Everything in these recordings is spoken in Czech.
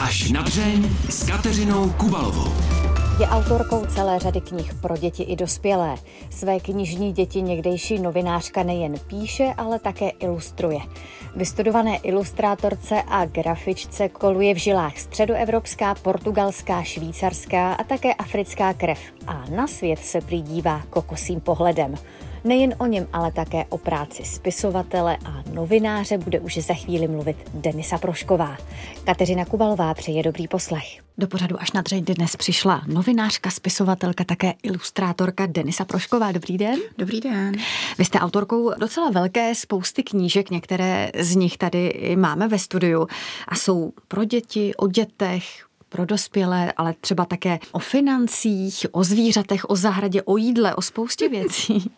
Až na dřeň s Kateřinou Kubalovou. Je autorkou celé řady knih pro děti i dospělé. Své knižní děti někdejší novinářka nejen píše, ale také ilustruje. Vystudované ilustrátorce a grafičce koluje v žilách středoevropská, portugalská, švýcarská a také africká krev. A na svět se přidívá kokosým pohledem. Nejen o něm, ale také o práci spisovatele a novináře bude už za chvíli mluvit Denisa Prošková. Kateřina Kubalová přeje dobrý poslech. Do pořadu až na dřeň dnes přišla novinářka, spisovatelka, také ilustrátorka Denisa Prošková. Dobrý den. Dobrý den. Vy jste autorkou docela velké spousty knížek, některé z nich tady máme ve studiu a jsou pro děti, o dětech, pro dospělé, ale třeba také o financích, o zvířatech, o zahradě, o jídle, o spoustě věcí.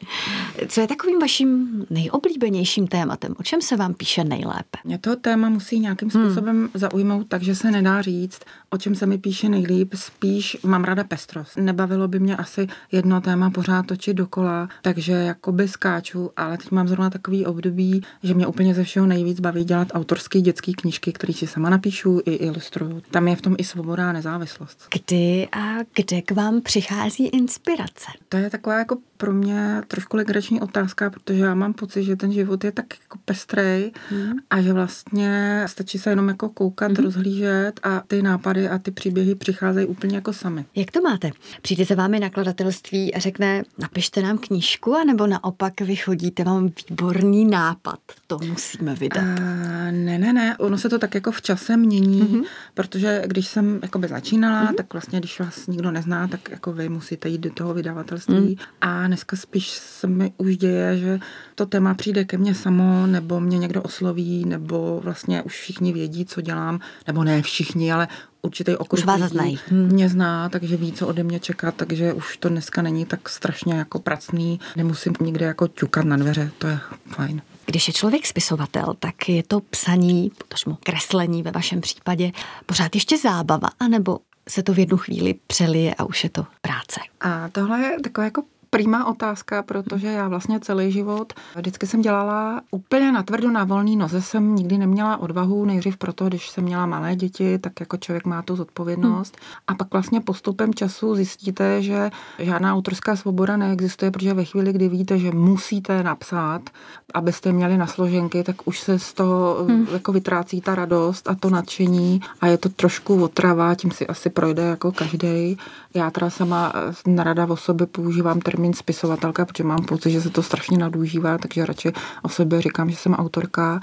Co je takovým vaším nejoblíbenějším tématem? O čem se vám píše nejlépe? Mě to téma musí nějakým hmm. způsobem hmm. zaujmout, takže se nedá říct, o čem se mi píše nejlíp. Spíš mám ráda pestrost. Nebavilo by mě asi jedno téma pořád točit dokola, takže jakoby skáču, ale teď mám zrovna takový období, že mě úplně ze všeho nejvíc baví dělat autorské dětské knížky, které si sama napíšu i ilustruju. Tam je v tom i svoboda a nezávislost. Kdy a kde k vám přichází inspirace? To je taková jako pro mě trošku legrační otázka, protože já mám pocit, že ten život je tak jako pestrej hmm. a že vlastně stačí se jenom jako koukat, hmm. rozhlížet a ty nápady a ty příběhy přicházejí úplně jako sami. Jak to máte? Přijde za vámi nakladatelství a řekne, napište nám knížku, anebo naopak vy chodíte, mám výborný nápad, to musíme vydat. A, ne, ne, ne, ono se to tak jako v čase mění, hmm. protože když jsem jakoby začínala, hmm. tak vlastně, když vás nikdo nezná, tak jako vy musíte jít do toho vydavatelství hmm. a dneska spíš se mi už děje, že to téma přijde ke mně samo, nebo mě někdo osloví, nebo vlastně už všichni vědí, co dělám, nebo ne všichni, ale určitý okruh vás znají. Mě zná, takže ví, co ode mě čekat, takže už to dneska není tak strašně jako pracný, nemusím nikde jako ťukat na dveře, to je fajn. Když je člověk spisovatel, tak je to psaní, potažmo kreslení ve vašem případě, pořád ještě zábava, anebo se to v jednu chvíli přelije a už je to práce. A tohle je takové jako prima otázka, protože já vlastně celý život vždycky jsem dělala úplně natvrdo na volný noze, jsem nikdy neměla odvahu, nejdřív proto, když jsem měla malé děti, tak jako člověk má tu zodpovědnost. Hmm. A pak vlastně postupem času zjistíte, že žádná autorská svoboda neexistuje, protože ve chvíli, kdy víte, že musíte napsat, abyste měli na složenky, tak už se z toho hmm. jako vytrácí ta radost a to nadšení a je to trošku otrava, tím si asi projde jako každý. Já teda sama narada o sobě používám termín spisovatelka, protože mám pocit, že se to strašně nadužívá, takže radši o sobě říkám, že jsem autorka.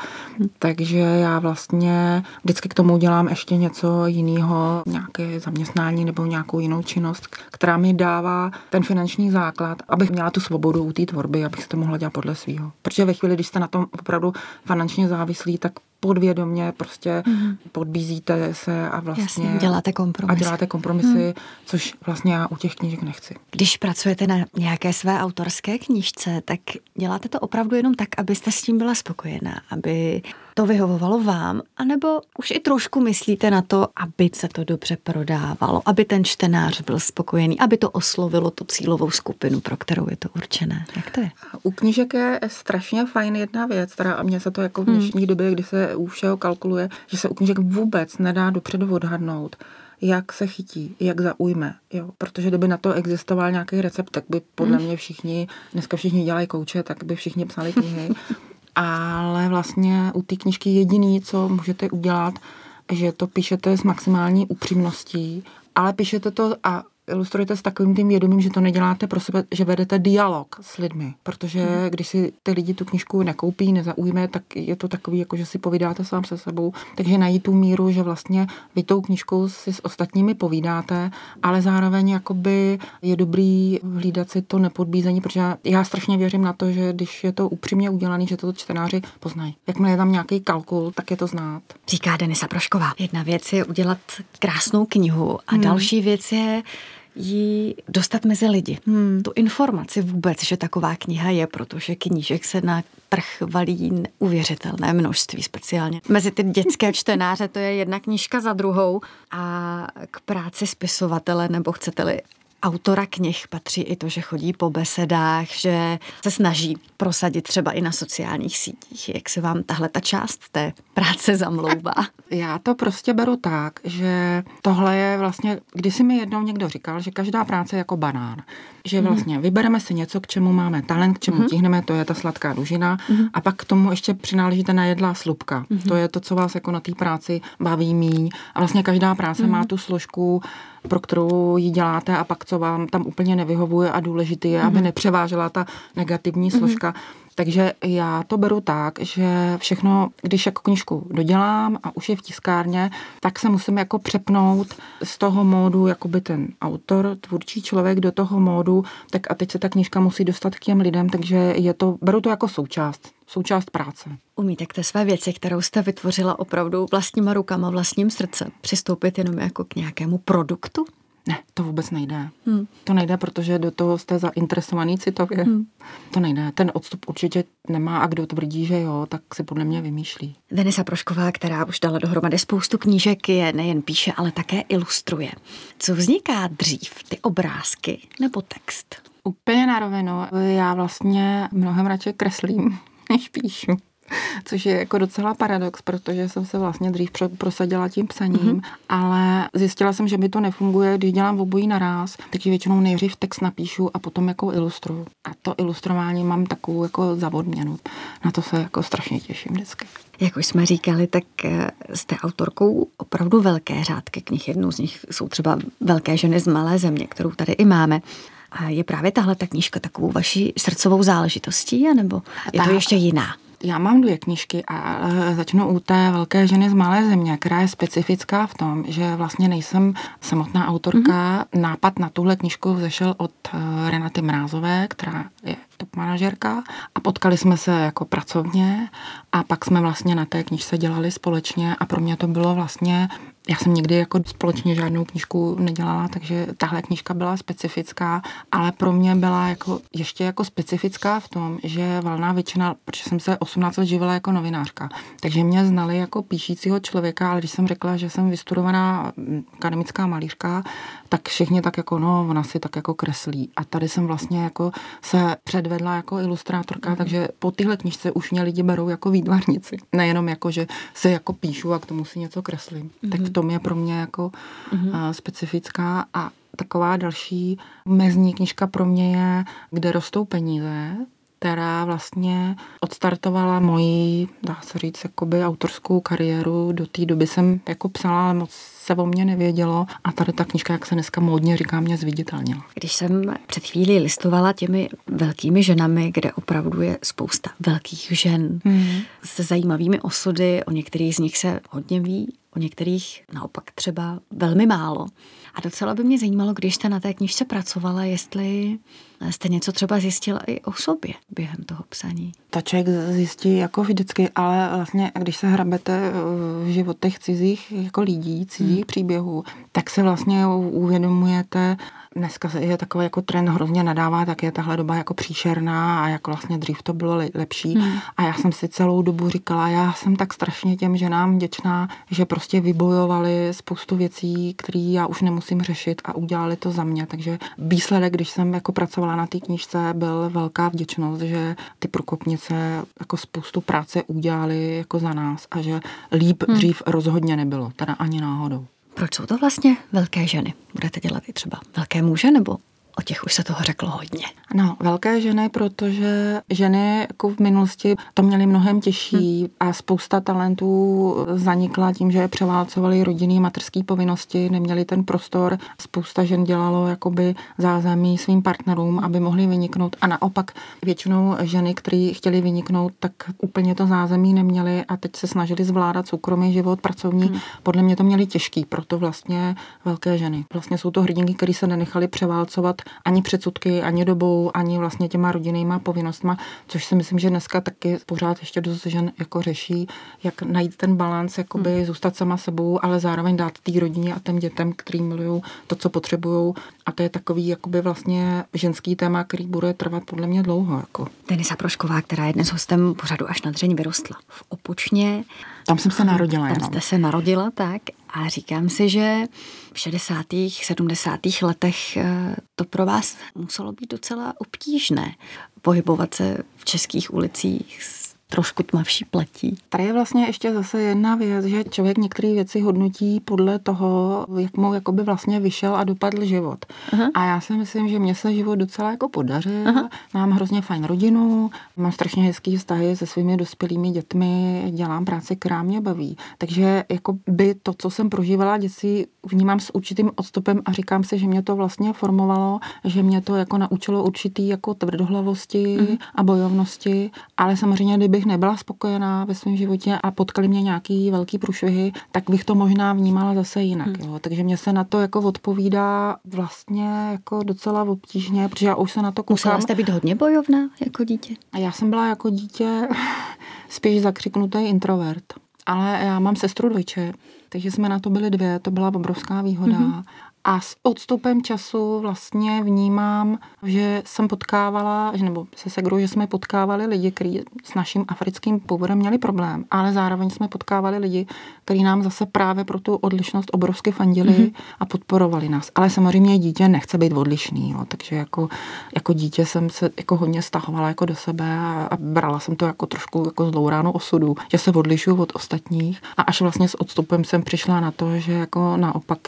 Takže já vlastně vždycky k tomu dělám ještě něco jiného, nějaké zaměstnání nebo nějakou jinou činnost, která mi dává ten finanční základ, abych měla tu svobodu u té tvorby, abych si to mohla dělat podle svého. Protože ve chvíli, když jste na tom opravdu finančně závislí, tak podvědomě prostě mm. podbízíte se a vlastně... Jasně, děláte kompromisy. A děláte kompromisy, mm. což vlastně já u těch knížek nechci. Když pracujete na nějaké své autorské knížce, tak děláte to opravdu jenom tak, abyste s tím byla spokojená, aby to vyhovovalo vám, anebo už i trošku myslíte na to, aby se to dobře prodávalo, aby ten čtenář byl spokojený, aby to oslovilo tu cílovou skupinu, pro kterou je to určené. Jak to je? U knížek je strašně fajn jedna věc, teda mně se to jako v dnešní hmm. době, kdy se u všeho kalkuluje, že se u knížek vůbec nedá dopředu odhadnout jak se chytí, jak zaujme. Jo. Protože kdyby na to existoval nějaký recept, tak by podle hmm. mě všichni, dneska všichni dělají kouče, tak by všichni psali knihy. ale vlastně u té knižky jediný, co můžete udělat, že to píšete s maximální upřímností, ale píšete to a ilustrujete s takovým tím vědomím, že to neděláte pro sebe, že vedete dialog s lidmi, protože mm. když si ty lidi tu knižku nekoupí, nezaujme, tak je to takový, jako že si povídáte sám se sebou. Takže najít tu míru, že vlastně vy tou knižkou si s ostatními povídáte, ale zároveň jakoby je dobrý hlídat si to nepodbízení, protože já strašně věřím na to, že když je to upřímně udělané, že to čtenáři poznají. Jakmile je tam nějaký kalkul, tak je to znát. Říká Denisa Prošková. Jedna věc je udělat krásnou knihu a hmm. další věc je ji dostat mezi lidi. Hmm. Tu informaci vůbec, že taková kniha je, protože knížek se na trh valí neuvěřitelné množství speciálně. Mezi ty dětské čtenáře to je jedna knižka za druhou a k práci spisovatele nebo chcete-li autora knih patří i to, že chodí po besedách, že se snaží prosadit třeba i na sociálních sítích. Jak se vám tahle ta část té práce zamlouvá? Já to prostě beru tak, že tohle je vlastně, když si mi jednou někdo říkal, že každá práce je jako banán. Že mhm. vlastně vybereme si něco, k čemu máme talent, k čemu mm-hmm. tíhneme, to je ta sladká dužina, mm-hmm. a pak k tomu ještě přináležíte na jedlá slupka. Mm-hmm. To je to, co vás jako na té práci baví míň. A vlastně každá práce mm-hmm. má tu složku, pro kterou ji děláte a pak co vám tam úplně nevyhovuje a důležitý je, mm-hmm. aby mhm. nepřevážela ta negativní mhm. složka. Mm-hmm. Takže já to beru tak, že všechno, když jako knížku dodělám a už je v tiskárně, tak se musím jako přepnout z toho módu, jakoby ten autor, tvůrčí člověk do toho módu, tak a teď se ta knížka musí dostat k těm lidem, takže je to, beru to jako součást součást práce. Umíte k té své věci, kterou jste vytvořila opravdu vlastníma rukama, vlastním srdcem, přistoupit jenom jako k nějakému produktu? Ne, to vůbec nejde. Hmm. To nejde, protože do toho jste zainteresovaný citově. Hmm. To nejde. Ten odstup určitě nemá a kdo tvrdí, že jo, tak si podle mě vymýšlí. Denisa Prošková, která už dala dohromady spoustu knížek, je nejen píše, ale také ilustruje. Co vzniká dřív, ty obrázky nebo text? Úplně na rovinu. Já vlastně mnohem radši kreslím, než píšu. Což je jako docela paradox, protože jsem se vlastně dřív prosadila tím psaním, mm-hmm. ale zjistila jsem, že mi to nefunguje, když dělám obojí naraz, takže většinou nejdřív text napíšu a potom jako ilustruju. A to ilustrování mám takovou jako zavodměnu. Na to se jako strašně těším vždycky. Jak už jsme říkali, tak eh, jste autorkou opravdu velké řádky knih. Jednou z nich jsou třeba Velké ženy z malé země, kterou tady i máme. A je právě tahle ta knížka takovou vaší srdcovou záležitostí, anebo je to ještě jiná? Já mám dvě knížky a začnu u té velké ženy z malé země, která je specifická v tom, že vlastně nejsem samotná autorka. Mm-hmm. Nápad na tuhle knížku vzešel od eh, Renaty Mrázové, která je top manažerka a potkali jsme se jako pracovně a pak jsme vlastně na té knižce dělali společně a pro mě to bylo vlastně já jsem nikdy jako společně žádnou knížku nedělala, takže tahle knížka byla specifická, ale pro mě byla jako ještě jako specifická v tom, že valná většina, protože jsem se 18 let živila jako novinářka, takže mě znali jako píšícího člověka, ale když jsem řekla, že jsem vystudovaná akademická malířka, tak všichni tak jako, no, ona si tak jako kreslí. A tady jsem vlastně jako se předvedla jako ilustrátorka, mm. takže po tyhle knižce už mě lidi berou jako výtvarnici. Nejenom jako, že se jako píšu a k tomu si něco kreslím. Mm. Tak v tom je pro mě jako mm. uh, specifická a taková další mezní knižka pro mě je, kde rostou peníze, která vlastně odstartovala moji, dá se říct, jakoby autorskou kariéru. Do té doby jsem jako psala, ale moc se o mě nevědělo a tady ta knižka, jak se dneska módně říká, mě zviditelnila. Když jsem před chvílí listovala těmi velkými ženami, kde opravdu je spousta velkých žen mm. se zajímavými osudy, o některých z nich se hodně ví, o některých naopak třeba velmi málo. A docela by mě zajímalo, když jste na té knižce pracovala, jestli jste něco třeba zjistila i o sobě během toho psaní. To člověk zjistí jako vždycky, ale vlastně, když se hrabete v životech cizích jako lidí, cizích hmm. příběhů, tak se vlastně uvědomujete, dneska je takový jako trend hrozně nadává, tak je tahle doba jako příšerná a jako vlastně dřív to bylo lepší. Hmm. A já jsem si celou dobu říkala, já jsem tak strašně těm ženám vděčná, že prostě vybojovali spoustu věcí, které já už nemusím řešit a udělali to za mě. Takže výsledek, když jsem jako pracovala na té knižce, byl velká vděčnost, že ty prokopnice jako spoustu práce udělali jako za nás a že líp hmm. dřív rozhodně nebylo, teda ani náhodou. Proč jsou to vlastně velké ženy? Budete dělat i třeba velké muže nebo O těch už se toho řeklo hodně. No, velké ženy, protože ženy jako v minulosti to měly mnohem těžší hmm. a spousta talentů zanikla tím, že je převálcovali rodinný materský povinnosti, neměli ten prostor. Spousta žen dělalo jakoby zázemí svým partnerům, aby mohli vyniknout a naopak většinou ženy, které chtěli vyniknout, tak úplně to zázemí neměly a teď se snažili zvládat soukromý život, pracovní. Hmm. Podle mě to měli těžký, proto vlastně velké ženy. Vlastně jsou to hrdinky, které se nenechali převálcovat ani předsudky, ani dobou, ani vlastně těma rodinnýma povinnostma, což si myslím, že dneska taky pořád ještě dost žen jako řeší, jak najít ten balans, jakoby hmm. zůstat sama sebou, ale zároveň dát té rodině a těm dětem, který milují to, co potřebují. A to je takový jakoby vlastně ženský téma, který bude trvat podle mě dlouho. Jako. Denisa Prošková, která je dnes hostem pořadu až na dřeň vyrostla v Opočně. Tam jsem se narodila. Tam jenom. jste se narodila, tak. A říkám si, že v 60. 70. letech eh, to pro vás muselo být docela obtížné pohybovat se v českých ulicích trošku tmavší pletí. Tady je vlastně ještě zase jedna věc, že člověk některé věci hodnotí podle toho, jak mu jakoby vlastně vyšel a dopadl život. Aha. A já si myslím, že mě se život docela jako podařil. Aha. Mám hrozně fajn rodinu, mám strašně hezký vztahy se svými dospělými dětmi, dělám práci, která mě baví. Takže jako by to, co jsem prožívala dětství, vnímám s určitým odstupem a říkám si, že mě to vlastně formovalo, že mě to jako naučilo určitý jako tvrdohlavosti mm. a bojovnosti, ale samozřejmě, kdybych nebyla spokojená ve svém životě a potkali mě nějaký velký průšvihy, tak bych to možná vnímala zase jinak. Mm. Jo. Takže mě se na to jako odpovídá vlastně jako docela obtížně, protože já už se na to koukám. Musela jste být hodně bojovná jako dítě? A já jsem byla jako dítě spíš zakřiknutý introvert. Ale já mám sestru dvojče, takže jsme na to byli dvě, to byla obrovská výhoda. Mm-hmm. A s odstupem času vlastně vnímám, že jsem potkávala, nebo se segrou, že jsme potkávali lidi, kteří s naším africkým původem měli problém, ale zároveň jsme potkávali lidi, kteří nám zase právě pro tu odlišnost obrovsky fandili mm-hmm. a podporovali nás. Ale samozřejmě dítě nechce být odlišný, jo, takže jako, jako dítě jsem se jako hodně stahovala jako do sebe a, a brala jsem to jako trošku jako zlou ránu osudu, že se odlišuju od ostatních a až vlastně s odstupem jsem přišla na to, že jako naopak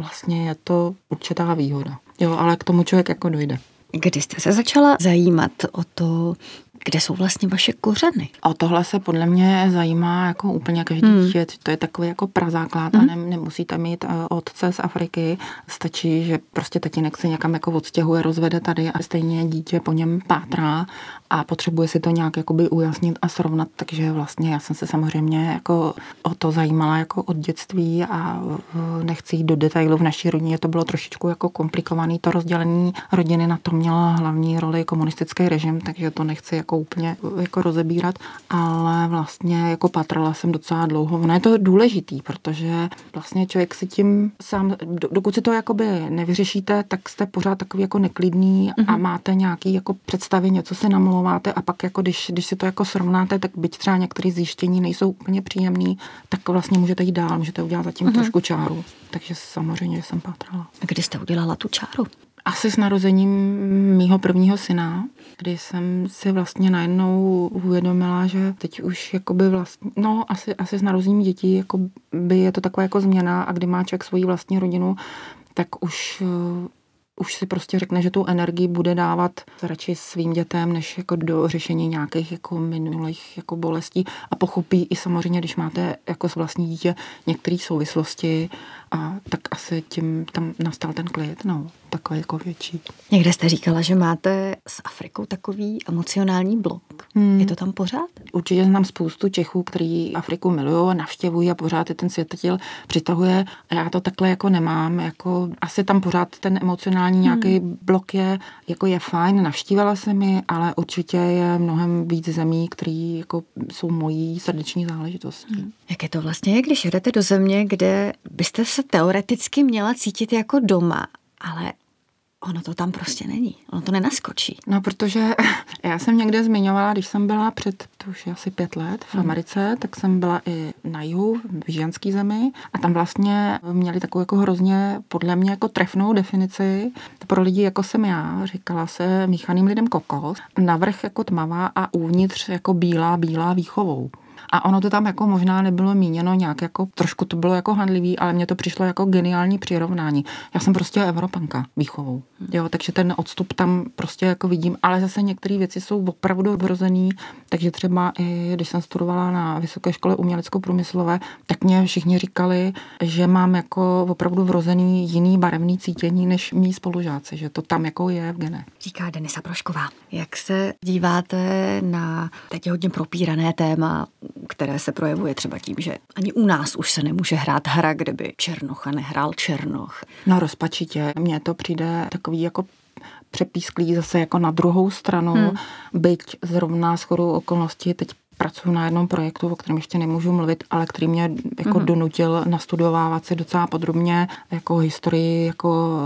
vlastně je to určitá výhoda. Jo, ale k tomu člověk jako dojde. Kdy jste se začala zajímat o to, kde jsou vlastně vaše kořeny? O tohle se podle mě zajímá jako úplně každý hmm. dítě. To je takový jako prazáklad hmm. a ne, nemusíte mít uh, otce z Afriky. Stačí, že prostě tatínek se někam jako odstěhuje, rozvede tady a stejně dítě po něm pátrá a potřebuje si to nějak jakoby ujasnit a srovnat. Takže vlastně já jsem se samozřejmě jako o to zajímala jako od dětství a uh, nechci jít do detailů. V naší rodině to bylo trošičku jako komplikovaný. To rozdělení rodiny na to měla hlavní roli komunistický režim, takže to nechci jako úplně jako rozebírat, ale vlastně jako patrala jsem docela dlouho. Ono je to důležitý, protože vlastně člověk si tím sám, dokud si to jakoby nevyřešíte, tak jste pořád takový jako neklidný mm-hmm. a mhm. máte nějaký jako představy, něco si namlouváte a pak jako když, když si to jako srovnáte, tak byť třeba některé zjištění nejsou úplně příjemný, tak vlastně můžete jít dál, můžete udělat zatím mm-hmm. trošku čáru. Takže samozřejmě jsem pátrala. A kdy jste udělala tu čáru? Asi s narozením mýho prvního syna, kdy jsem si vlastně najednou uvědomila, že teď už jakoby vlastně, no asi, asi s narozením dětí jako by je to taková jako změna a kdy má člověk svoji vlastní rodinu, tak už už si prostě řekne, že tu energii bude dávat radši svým dětem, než jako do řešení nějakých jako minulých jako bolestí. A pochopí i samozřejmě, když máte jako s vlastní dítě některé souvislosti a tak asi tím tam nastal ten klid, no, takový jako větší. Někde jste říkala, že máte s Afrikou takový emocionální blok. Hmm. Je to tam pořád? Určitě znám spoustu Čechů, kteří Afriku milují, navštěvují a pořád je ten světotil přitahuje. A já to takhle jako nemám. Jako, asi tam pořád ten emocionální nějaký hmm. blok je, jako je fajn, navštívala jsem mi, ale určitě je mnohem víc zemí, které jako jsou mojí srdeční záležitostí. Hmm. Jak je to vlastně, když jedete do země, kde byste se teoreticky měla cítit jako doma, ale ono to tam prostě není. Ono to nenaskočí. No, protože já jsem někde zmiňovala, když jsem byla před, to už je asi pět let v hmm. Americe, tak jsem byla i na jihu, v ženský zemi a tam vlastně měli takovou jako hrozně, podle mě jako trefnou definici pro lidi jako jsem já, říkala se míchaným lidem kokos, navrch jako tmavá a uvnitř jako bílá, bílá výchovou. A ono to tam jako možná nebylo míněno nějak jako, trošku to bylo jako handlivý, ale mně to přišlo jako geniální přirovnání. Já jsem prostě Evropanka výchovou. Jo, takže ten odstup tam prostě jako vidím, ale zase některé věci jsou opravdu vrozený, takže třeba i když jsem studovala na Vysoké škole umělecko-průmyslové, tak mě všichni říkali, že mám jako opravdu vrozený jiný barevný cítění než mý spolužáci, že to tam jako je v gene. Říká Denisa Prošková. Jak se díváte na teď hodně propírané téma které se projevuje třeba tím, že ani u nás už se nemůže hrát hra, kde by Černocha nehrál Černoch. No rozpačitě. Mně to přijde takový jako přepísklý zase jako na druhou stranu, hmm. byť zrovna schodu okolností teď pracuji na jednom projektu, o kterém ještě nemůžu mluvit, ale který mě jako mm-hmm. donutil nastudovávat si docela podrobně jako historii jako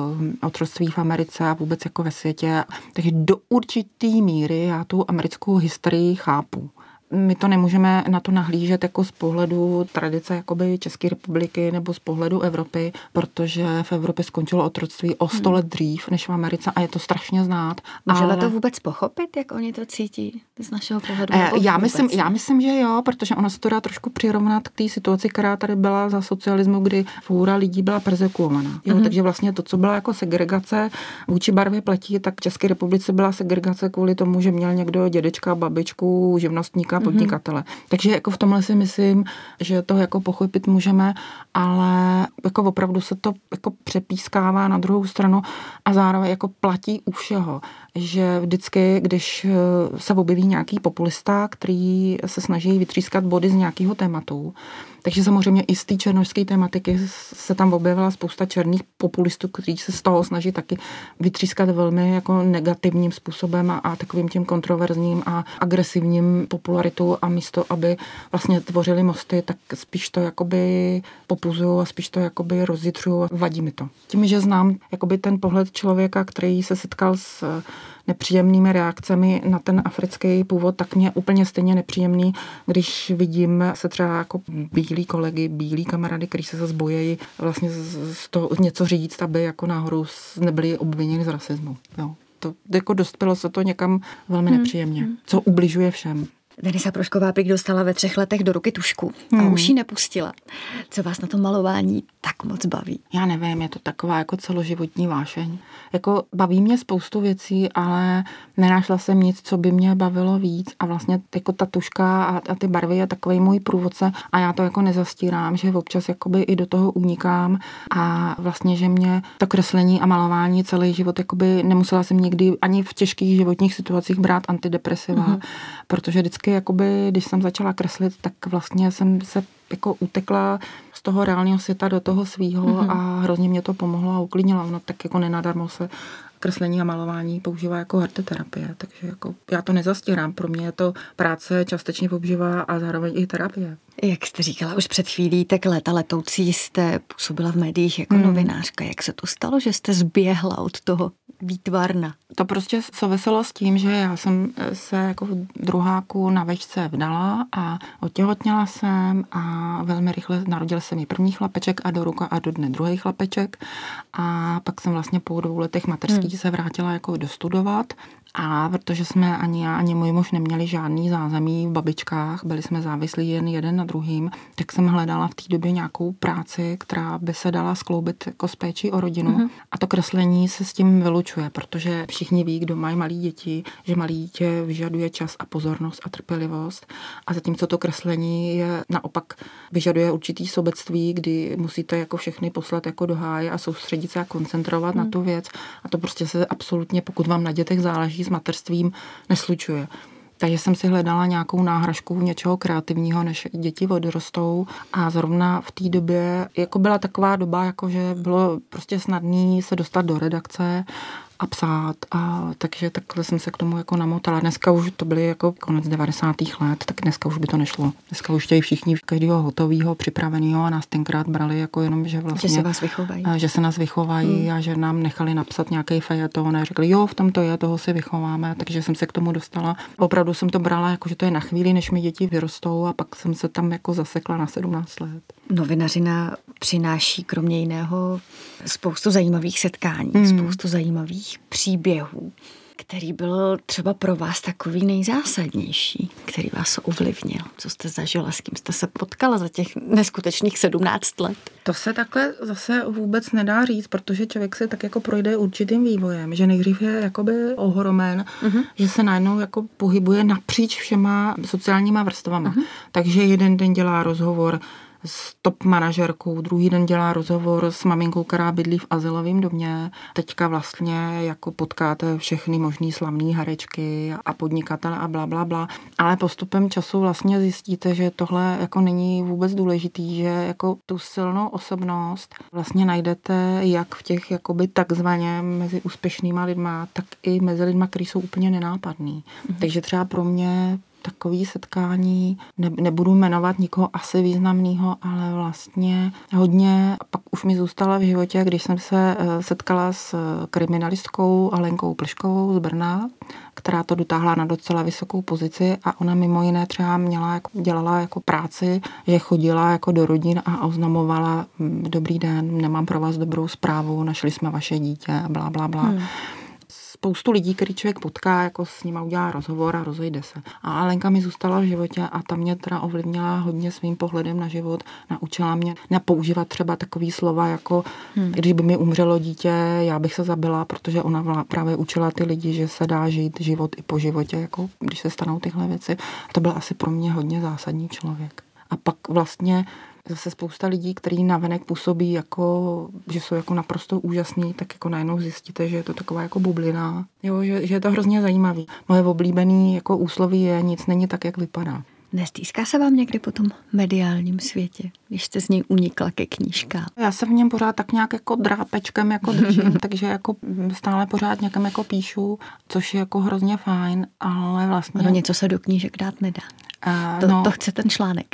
otroctví v Americe a vůbec jako ve světě. Takže do určitý míry já tu americkou historii chápu my to nemůžeme na to nahlížet jako z pohledu tradice jakoby České republiky nebo z pohledu Evropy, protože v Evropě skončilo otroctví o sto hmm. let dřív než v Americe a je to strašně znát. Můžeme ale... to vůbec pochopit, jak oni to cítí z našeho pohledu? Eh, já myslím, já myslím, že jo, protože ona se to dá trošku přirovnat k té situaci, která tady byla za socialismu, kdy fůra lidí byla persekuovaná. Jo, hmm. Takže vlastně to, co byla jako segregace vůči barvě pletí, tak v České republice byla segregace kvůli tomu, že měl někdo dědečka, babičku, živnostníka, mhm. podnikatele. Mm-hmm. Takže jako v tomhle si myslím, že to jako pochopit můžeme, ale jako opravdu se to jako přepískává na druhou stranu a zároveň jako platí u všeho, že vždycky, když eh, se objeví nějaký populista, který se snaží vytřískat body z nějakého tématu, takže samozřejmě i z té černožské tematiky se tam objevila spousta černých populistů, kteří se z toho snaží taky vytřískat velmi jako negativním způsobem a, a takovým tím kontroverzním a agresivním popularitou a místo, aby vlastně tvořili mosty, tak spíš to jakoby popuzují a spíš to jakoby rozjitřují a vadí mi to. Tím, že znám jakoby ten pohled člověka, který se setkal s nepříjemnými reakcemi na ten africký původ, tak mě úplně stejně nepříjemný, když vidím se třeba jako bílí kolegy, bílí kamarády, kteří se zase bojejí vlastně z toho něco říct, aby jako náhodou nebyli obviněni z rasismu. Jo. To jako dospělo se to někam velmi hmm. nepříjemně, co ubližuje všem. Denisa Prošková prý dostala ve třech letech do ruky tušku a hmm. už ji nepustila. Co vás na tom malování tak moc baví? Já nevím, je to taková jako celoživotní vášeň. Jako baví mě spoustu věcí, ale nenašla jsem nic, co by mě bavilo víc a vlastně jako ta tuška a, a ty barvy je takový můj průvodce a já to jako nezastírám, že občas jakoby i do toho unikám a vlastně, že mě to kreslení a malování celý život jakoby nemusela jsem nikdy ani v těžkých životních situacích brát antidepresiva, mm-hmm. protože vždycky vždycky, jakoby, když jsem začala kreslit, tak vlastně jsem se jako utekla z toho reálného světa do toho svýho mm-hmm. a hrozně mě to pomohlo a uklidnilo. Ono tak jako nenadarmo se kreslení a malování používá jako arteterapie, takže jako já to nezastírám. Pro mě je to práce částečně obživa a zároveň i terapie. Jak jste říkala už před chvílí, tak léta letoucí jste působila v médiích jako hmm. novinářka. Jak se to stalo, že jste zběhla od toho výtvarna? To prostě souviselo s tím, že já jsem se jako v druháku na večce vdala a otěhotněla jsem a velmi rychle narodil se mi první chlapeček a do ruka a do dne druhý chlapeček a pak jsem vlastně po dvou letech mateřských hmm. se vrátila jako dostudovat a protože jsme ani já, ani můj muž neměli žádný zázemí v babičkách, byli jsme závislí jen jeden na druhým, tak jsem hledala v té době nějakou práci, která by se dala skloubit jako s péčí o rodinu. Mm-hmm. A to kreslení se s tím vylučuje, protože všichni ví, kdo mají malé děti, že malé dítě vyžaduje čas a pozornost a trpělivost. A zatímco to kreslení je naopak vyžaduje určitý sobectví, kdy musíte jako všechny poslat jako do háje a soustředit se a koncentrovat mm. na mhm. tu věc. A to prostě se absolutně, pokud vám na dětech záleží, s mateřstvím neslučuje. Takže jsem si hledala nějakou náhražku něčeho kreativního, než děti odrostou a zrovna v té době, jako byla taková doba, jako že bylo prostě snadné se dostat do redakce a psát. A takže takhle jsem se k tomu jako namotala. Dneska už to byly jako konec 90. let, tak dneska už by to nešlo. Dneska už chtějí všichni každého hotového, připraveného a nás tenkrát brali jako jenom, že vlastně... Že se vás vychovají. Že se nás vychovají hmm. a že nám nechali napsat nějaký fejeton a řekli, jo, v tom to je, toho si vychováme, takže jsem se k tomu dostala. Opravdu jsem to brala jako, že to je na chvíli, než mi děti vyrostou a pak jsem se tam jako zasekla na 17 let. Novinařina přináší kromě jiného spoustu zajímavých setkání, hmm. spoustu zajímavých příběhů. Který byl třeba pro vás takový nejzásadnější, který vás ovlivnil? Co jste zažila, s kým jste se potkala za těch neskutečných 17 let? To se takhle zase vůbec nedá říct, protože člověk se tak jako projde určitým vývojem, že nejdřív je jakoby ohromen, uh-huh. že se najednou jako pohybuje napříč všema sociálníma vrstvama. Uh-huh. Takže jeden den dělá rozhovor s top manažerkou, druhý den dělá rozhovor s maminkou, která bydlí v azylovém domě. Teďka vlastně jako potkáte všechny možný slavné herečky a podnikatele a bla, bla, bla. Ale postupem času vlastně zjistíte, že tohle jako není vůbec důležitý, že jako tu silnou osobnost vlastně najdete jak v těch jakoby takzvaně mezi úspěšnýma lidma, tak i mezi lidma, kteří jsou úplně nenápadní. Mm-hmm. Takže třeba pro mě takový setkání, ne, nebudu jmenovat nikoho asi významného, ale vlastně hodně, pak už mi zůstala v životě, když jsem se eh, setkala s kriminalistkou Alenkou Pleškovou z Brna, která to dotáhla na docela vysokou pozici a ona mimo jiné třeba měla, jako, dělala jako práci, že chodila jako do rodin a oznamovala hm, dobrý den, nemám pro vás dobrou zprávu, našli jsme vaše dítě a blá, blá, blá. Hmm spoustu lidí, který člověk potká, jako s nima udělá rozhovor a rozejde se. A Alenka mi zůstala v životě a ta mě teda ovlivnila hodně svým pohledem na život. Naučila mě nepoužívat třeba takový slova, jako hmm. když by mi umřelo dítě, já bych se zabila, protože ona právě učila ty lidi, že se dá žít život i po životě, jako když se stanou tyhle věci. A to byl asi pro mě hodně zásadní člověk. A pak vlastně zase spousta lidí, kteří navenek působí jako, že jsou jako naprosto úžasný, tak jako najednou zjistíte, že je to taková jako bublina. Jo, že, že je to hrozně zajímavý. Moje oblíbený jako úsloví je, nic není tak, jak vypadá. Nestýská se vám někdy po tom mediálním světě, když jste z něj unikla ke knížkám? Já se v něm pořád tak nějak jako drápečkem jako držím, takže jako stále pořád někam jako píšu, což je jako hrozně fajn, ale vlastně... No něco se do knížek dát nedá. Uh, to, no, to chce ten článek.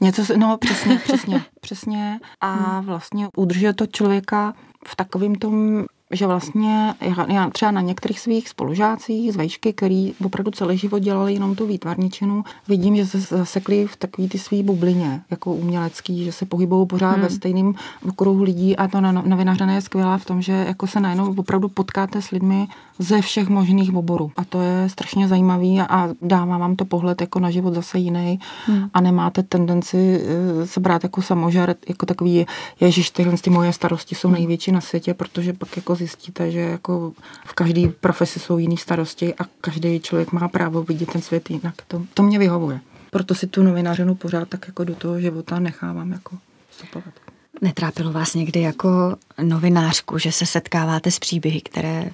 Něco, no přesně, přesně, přesně. A hmm. vlastně udržuje to člověka v takovém tom že vlastně já, já třeba na některých svých spolužácích z vejšky, který opravdu celý život dělali jenom tu výtvarničinu, vidím, že se zasekli v takový ty svý bublině, jako umělecký, že se pohybují pořád hmm. ve stejném okruhu lidí a to na novinařené je skvělá v tom, že jako se najednou opravdu potkáte s lidmi ze všech možných oborů. A to je strašně zajímavý a dává vám to pohled jako na život zase jiný hmm. a nemáte tendenci eh, se brát jako samožer, jako takový, ježiš, tyhle ty moje starosti jsou největší na světě, protože pak jako zjistíte, že jako v každé profesi jsou jiné starosti a každý člověk má právo vidět ten svět jinak. To, to mě vyhovuje. Proto si tu novinařinu pořád tak jako do toho života nechávám jako vstupovat. Netrápilo vás někdy jako novinářku, že se setkáváte s příběhy, které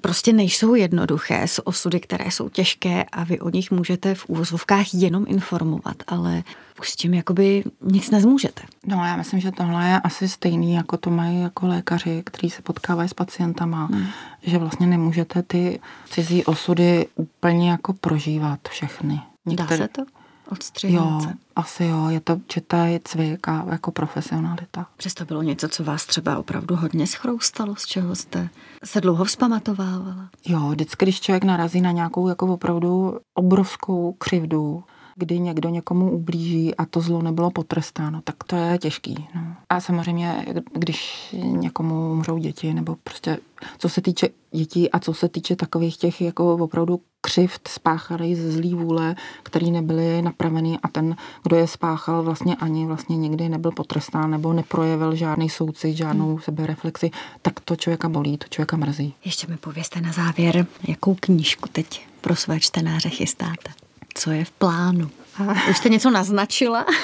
prostě nejsou jednoduché, s osudy, které jsou těžké a vy o nich můžete v úvozovkách jenom informovat, ale už s tím jakoby nic nezmůžete. No já myslím, že tohle je asi stejný, jako to mají jako lékaři, kteří se potkávají s pacientama, hmm. že vlastně nemůžete ty cizí osudy úplně jako prožívat všechny. Některé... Dá se to? Odstřihnout jo, asi jo, je to četá cvik a jako profesionalita. Přesto bylo něco, co vás třeba opravdu hodně schroustalo, z čeho jste se dlouho vzpamatovávala? Jo, vždycky, když člověk narazí na nějakou jako opravdu obrovskou křivdu, kdy někdo někomu ublíží a to zlo nebylo potrestáno, tak to je těžký. No. A samozřejmě, když někomu umřou děti, nebo prostě co se týče dětí a co se týče takových těch jako opravdu křivt spáchaných ze zlý vůle, který nebyly napravený a ten, kdo je spáchal, vlastně ani vlastně nikdy nebyl potrestán nebo neprojevil žádný soucit, žádnou hmm. sebereflexi, tak to člověka bolí, to člověka mrzí. Ještě mi pověste na závěr, jakou knížku teď pro své čtenáře chystáte co je v plánu. Už jste něco naznačila?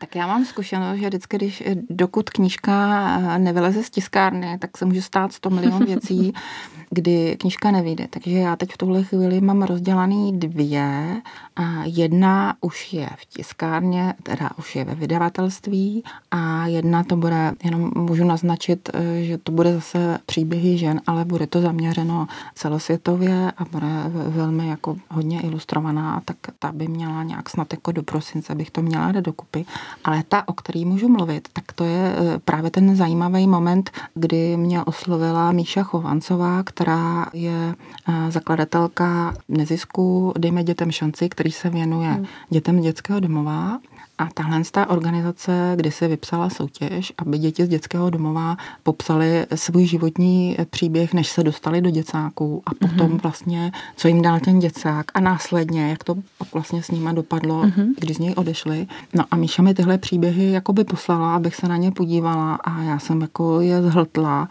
Tak já mám zkušenost, že vždycky, když dokud knížka nevyleze z tiskárny, tak se může stát 100 milion věcí, kdy knížka nevyjde. Takže já teď v tuhle chvíli mám rozdělaný dvě. A jedna už je v tiskárně, teda už je ve vydavatelství a jedna to bude, jenom můžu naznačit, e, že to bude zase příběhy žen, ale bude to zaměřeno celosvětově a bude velmi jako hodně ilustrovaná, tak ta by měla nějak snad jako do prosince bych to měla dát dokupy. Ale ta, o který můžu mluvit, tak to je e, právě ten zajímavý moment, kdy mě oslovila Míša Chovancová, která je e, zakladatelka nezisku Dejme dětem šanci, který se věnuje hmm. dětem dětského domova. A tahle ta organizace, kdy se vypsala soutěž, aby děti z dětského domova popsali svůj životní příběh, než se dostali do děcáků a potom mm-hmm. vlastně, co jim dal ten děcák a následně, jak to pak vlastně s nima dopadlo, mm-hmm. když z něj odešli. No a Míša mi tyhle příběhy jako by poslala, abych se na ně podívala a já jsem jako je zhltla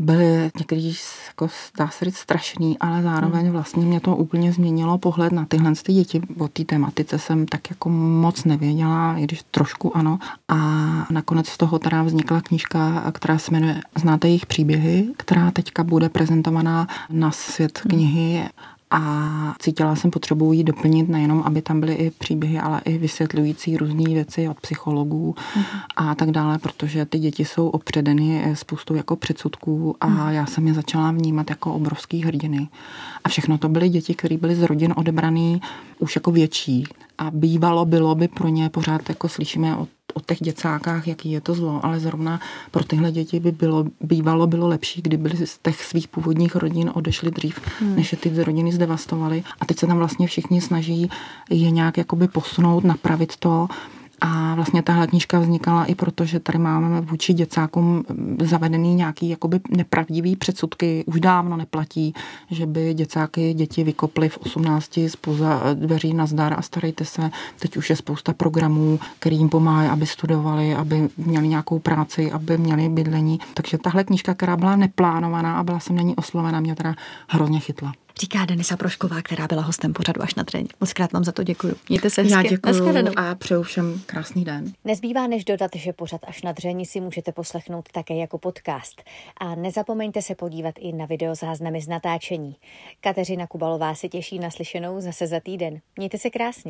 byly někdy jako, dá se říct, strašný, ale zároveň hmm. vlastně mě to úplně změnilo pohled na tyhle ty děti. O té tematice jsem tak jako moc nevěděla, i když trošku ano. A nakonec z toho teda vznikla knížka, která se jmenuje Znáte jejich příběhy, která teďka bude prezentovaná na svět hmm. knihy a cítila jsem potřebu jí doplnit nejenom, aby tam byly i příběhy, ale i vysvětlující různé věci od psychologů mm. a tak dále, protože ty děti jsou opředeny spoustou jako předsudků a mm. já jsem je začala vnímat jako obrovský hrdiny. A všechno to byly děti, které byly z rodin odebraný už jako větší. A bývalo bylo by pro ně, pořád jako slyšíme od o těch děcákách, jaký je to zlo, ale zrovna pro tyhle děti by bylo, bývalo bylo lepší, kdyby z těch svých původních rodin odešli dřív, hmm. než je ty rodiny zdevastovaly. A teď se tam vlastně všichni snaží je nějak jakoby posunout, napravit to a vlastně tahle knížka vznikala i proto, že tady máme vůči děcákům zavedený nějaký jakoby nepravdivý předsudky. Už dávno neplatí, že by děcáky děti vykoply v 18 spoza dveří na zdar a starejte se. Teď už je spousta programů, který jim pomáhají, aby studovali, aby měli nějakou práci, aby měli bydlení. Takže tahle knížka, která byla neplánovaná a byla jsem na ní oslovena, mě teda hrozně chytla říká Denisa Prošková, která byla hostem pořadu až na tréně. Moc krát vám za to děkuji. Mějte se hezky. Já děkuji a přeju všem krásný den. Nezbývá než dodat, že pořad až na dření si můžete poslechnout také jako podcast. A nezapomeňte se podívat i na video záznamy z natáčení. Kateřina Kubalová se těší na slyšenou zase za týden. Mějte se krásně.